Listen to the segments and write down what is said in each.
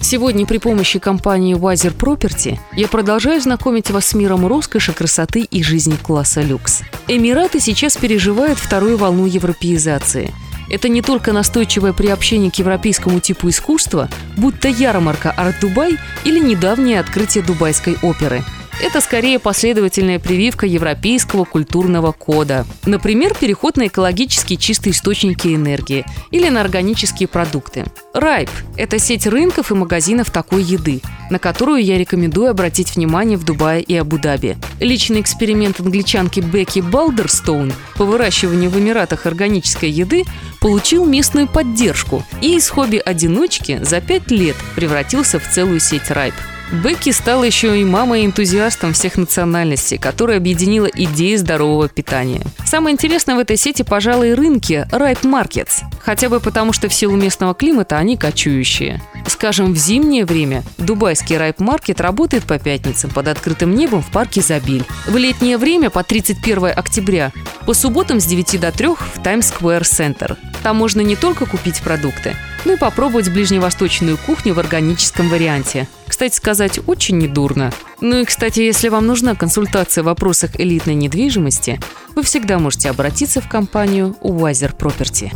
Сегодня при помощи компании Wiser Property я продолжаю знакомить вас с миром роскоши, красоты и жизни класса люкс. Эмираты сейчас переживают вторую волну европеизации. Это не только настойчивое приобщение к европейскому типу искусства, будь то ярмарка Art Dubai или недавнее открытие Дубайской оперы – это скорее последовательная прививка европейского культурного кода. Например, переход на экологически чистые источники энергии или на органические продукты. Ripe – это сеть рынков и магазинов такой еды, на которую я рекомендую обратить внимание в Дубае и Абу-Даби. Личный эксперимент англичанки Бекки Балдерстоун по выращиванию в Эмиратах органической еды получил местную поддержку и из хобби-одиночки за пять лет превратился в целую сеть Райп. Бекки стала еще и мамой-энтузиастом всех национальностей, которая объединила идеи здорового питания. Самое интересное в этой сети, пожалуй, рынки Right Markets. Хотя бы потому, что в силу местного климата они кочующие. Скажем, в зимнее время дубайский Райп Маркет работает по пятницам под открытым небом в парке Забиль. В летнее время по 31 октября по субботам с 9 до 3 в Times Square Center. Там можно не только купить продукты, но и попробовать ближневосточную кухню в органическом варианте. Кстати сказать, очень недурно. Ну и, кстати, если вам нужна консультация в вопросах элитной недвижимости, вы всегда можете обратиться в компанию Wiser Property.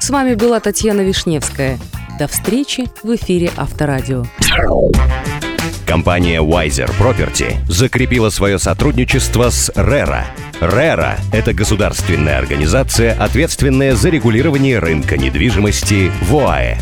С вами была Татьяна Вишневская. До встречи в эфире Авторадио. Компания Wiser Property закрепила свое сотрудничество с RERA. RERA – это государственная организация, ответственная за регулирование рынка недвижимости в ОАЭ.